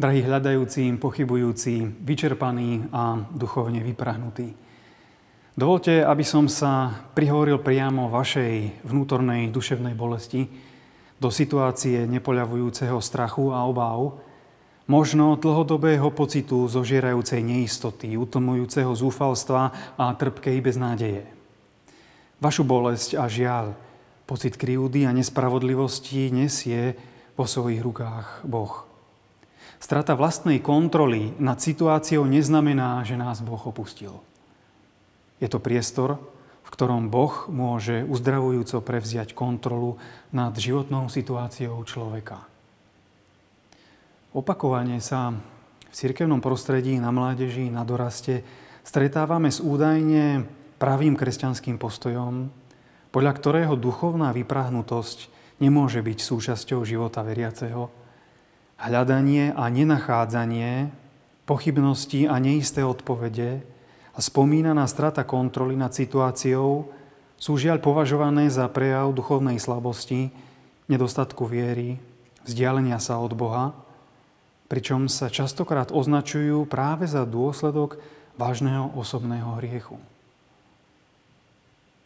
drahí hľadajúci, pochybujúci, vyčerpaní a duchovne vyprahnutí. Dovolte, aby som sa prihovoril priamo vašej vnútornej duševnej bolesti do situácie nepoľavujúceho strachu a obáv, možno dlhodobého pocitu zožierajúcej neistoty, utlmujúceho zúfalstva a trpkej beznádeje. Vašu bolesť a žiaľ, pocit krivdy a nespravodlivosti nesie vo svojich rukách Boh. Strata vlastnej kontroly nad situáciou neznamená, že nás Boh opustil. Je to priestor, v ktorom Boh môže uzdravujúco prevziať kontrolu nad životnou situáciou človeka. Opakovane sa v cirkevnom prostredí, na mládeži, na doraste stretávame s údajne pravým kresťanským postojom, podľa ktorého duchovná vyprahnutosť nemôže byť súčasťou života veriaceho, hľadanie a nenachádzanie, pochybnosti a neisté odpovede a spomínaná strata kontroly nad situáciou sú žiaľ považované za prejav duchovnej slabosti, nedostatku viery, vzdialenia sa od Boha, pričom sa častokrát označujú práve za dôsledok vážneho osobného hriechu.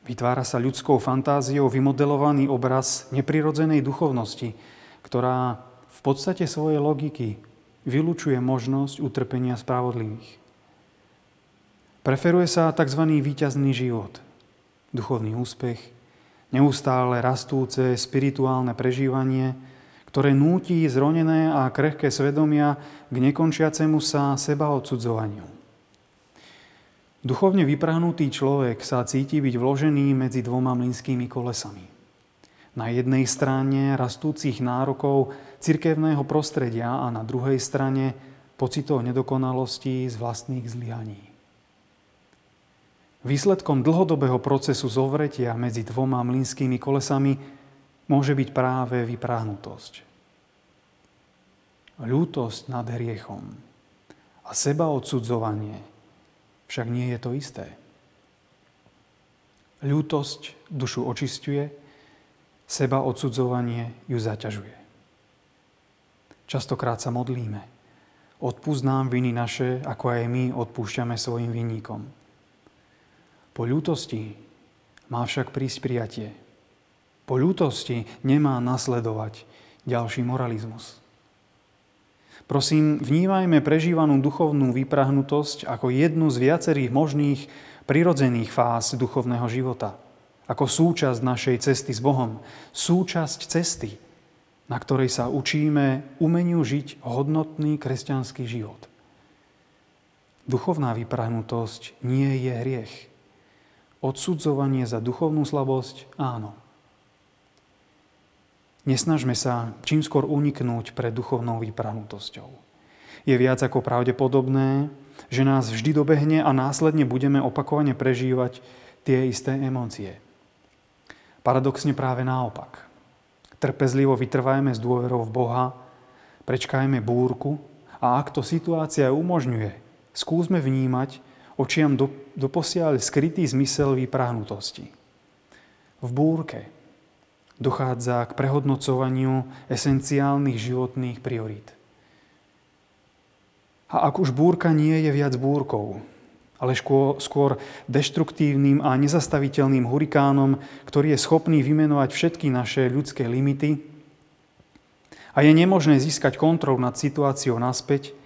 Vytvára sa ľudskou fantáziou vymodelovaný obraz neprirodzenej duchovnosti, ktorá v podstate svojej logiky vylúčuje možnosť utrpenia spravodlivých. Preferuje sa tzv. výťazný život, duchovný úspech, neustále rastúce spirituálne prežívanie, ktoré núti zronené a krehké svedomia k nekončiacemu sa seba odsudzovaniu. Duchovne vyprahnutý človek sa cíti byť vložený medzi dvoma mlynskými kolesami. Na jednej strane rastúcich nárokov cirkevného prostredia a na druhej strane pocitov nedokonalosti z vlastných zlyhaní. Výsledkom dlhodobého procesu zovretia medzi dvoma mlynskými kolesami môže byť práve vypráhnutosť. Ľútosť nad hriechom a seba odsudzovanie však nie je to isté. Ľútosť dušu očistuje, Seba odsudzovanie ju zaťažuje. Častokrát sa modlíme. Odpúsť nám viny naše, ako aj my odpúšťame svojim vinníkom. Po ľútosti má však prísť prijatie. Po ľútosti nemá nasledovať ďalší moralizmus. Prosím, vnímajme prežívanú duchovnú vyprahnutosť ako jednu z viacerých možných prirodzených fáz duchovného života – ako súčasť našej cesty s Bohom. Súčasť cesty, na ktorej sa učíme umeniu žiť hodnotný kresťanský život. Duchovná vyprahnutosť nie je hriech. Odsudzovanie za duchovnú slabosť áno. Nesnažme sa čím skôr uniknúť pred duchovnou vyprahnutosťou. Je viac ako pravdepodobné, že nás vždy dobehne a následne budeme opakovane prežívať tie isté emócie. Paradoxne práve naopak. Trpezlivo vytrvajme s dôverou v Boha, prečkajme búrku a ak to situácia umožňuje, skúsme vnímať očiam do, doposiaľ skrytý zmysel vyprahnutosti. V búrke dochádza k prehodnocovaniu esenciálnych životných priorít. A ak už búrka nie je viac búrkou, ale skôr deštruktívnym a nezastaviteľným hurikánom, ktorý je schopný vymenovať všetky naše ľudské limity. A je nemožné získať kontrol nad situáciou naspäť,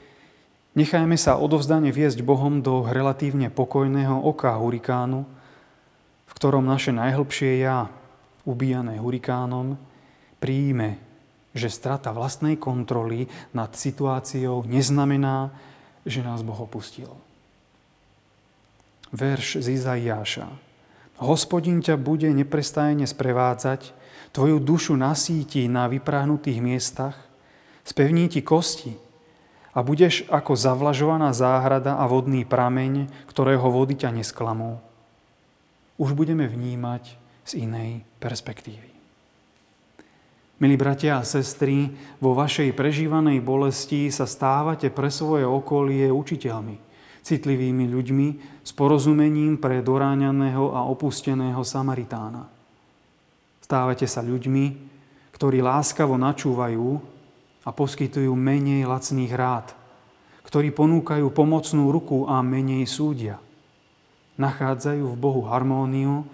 nechajme sa odovzdane viesť Bohom do relatívne pokojného oka hurikánu, v ktorom naše najhlbšie ja, ubíjané hurikánom, príjme, že strata vlastnej kontroly nad situáciou neznamená, že nás Boh opustil verš z Izaiáša. Hospodin ťa bude neprestajne sprevádzať, tvoju dušu nasíti na vypráhnutých miestach, spevní ti kosti a budeš ako zavlažovaná záhrada a vodný prameň, ktorého vody ťa nesklamú. Už budeme vnímať z inej perspektívy. Milí bratia a sestry, vo vašej prežívanej bolesti sa stávate pre svoje okolie učiteľmi – citlivými ľuďmi s porozumením pre doráňaného a opusteného Samaritána. Stávate sa ľuďmi, ktorí láskavo načúvajú a poskytujú menej lacných rád, ktorí ponúkajú pomocnú ruku a menej súdia. Nachádzajú v Bohu harmóniu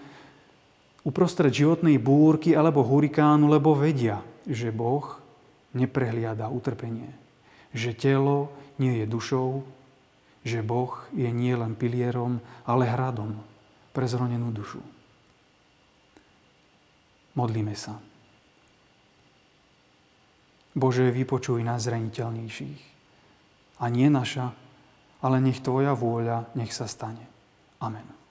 uprostred životnej búrky alebo hurikánu, lebo vedia, že Boh neprehliada utrpenie. Že telo nie je dušou, že Boh je nie len pilierom, ale hradom pre zronenú dušu. Modlíme sa. Bože, vypočuj nás zraniteľnejších a nie naša, ale nech Tvoja vôľa nech sa stane. Amen.